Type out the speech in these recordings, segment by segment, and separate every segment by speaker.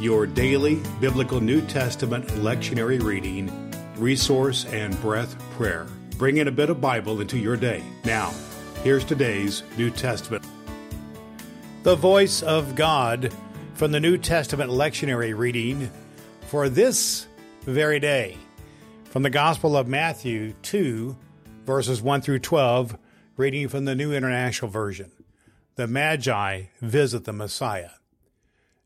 Speaker 1: your daily biblical New Testament lectionary reading, resource, and breath prayer. Bring in a bit of Bible into your day. Now, here's today's New Testament. The voice of God from the New Testament lectionary reading for this very day from the Gospel of Matthew 2, verses 1 through 12, reading from the New International Version. The Magi visit the Messiah.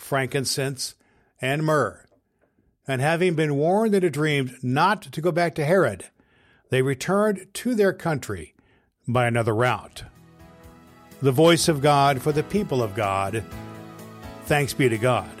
Speaker 1: frankincense, and myrrh. And having been warned in a dream not to go back to Herod, they returned to their country by another route. The voice of God for the people of God. Thanks be to God.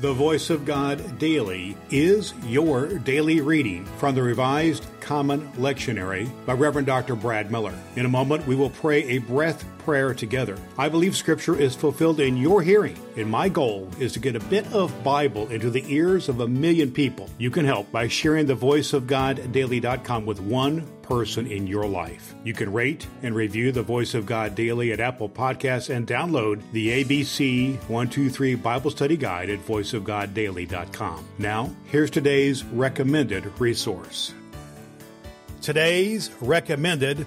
Speaker 1: The Voice of God Daily is your daily reading from the Revised Common Lectionary by Reverend Dr. Brad Miller. In a moment, we will pray a breath prayer together. I believe Scripture is fulfilled in your hearing, and my goal is to get a bit of Bible into the ears of a million people. You can help by sharing the Voice of God Daily.com with one person in your life. You can rate and review the Voice of God Daily at Apple Podcasts and download the ABC 123 Bible Study Guide at voiceofgoddaily.com. Now, here's today's recommended resource. Today's recommended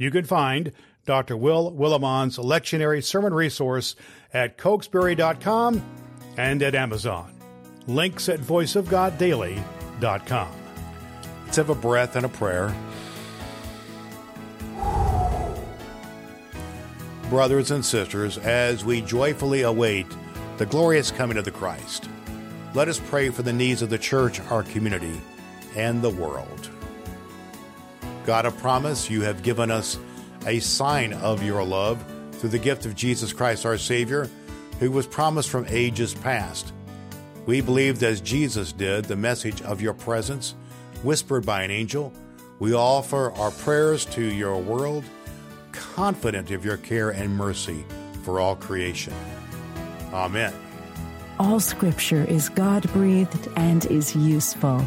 Speaker 1: You can find Dr. Will Willimon's lectionary sermon resource at cokesbury.com and at Amazon. Links at voiceofgoddaily.com. Let's have a breath and a prayer. Brothers and sisters, as we joyfully await the glorious coming of the Christ, let us pray for the needs of the church, our community, and the world. God of promise, you have given us a sign of your love through the gift of Jesus Christ our Savior, who was promised from ages past. We believe, as Jesus did, the message of your presence, whispered by an angel. We offer our prayers to your world, confident of your care and mercy for all creation. Amen.
Speaker 2: All scripture is God breathed and is useful.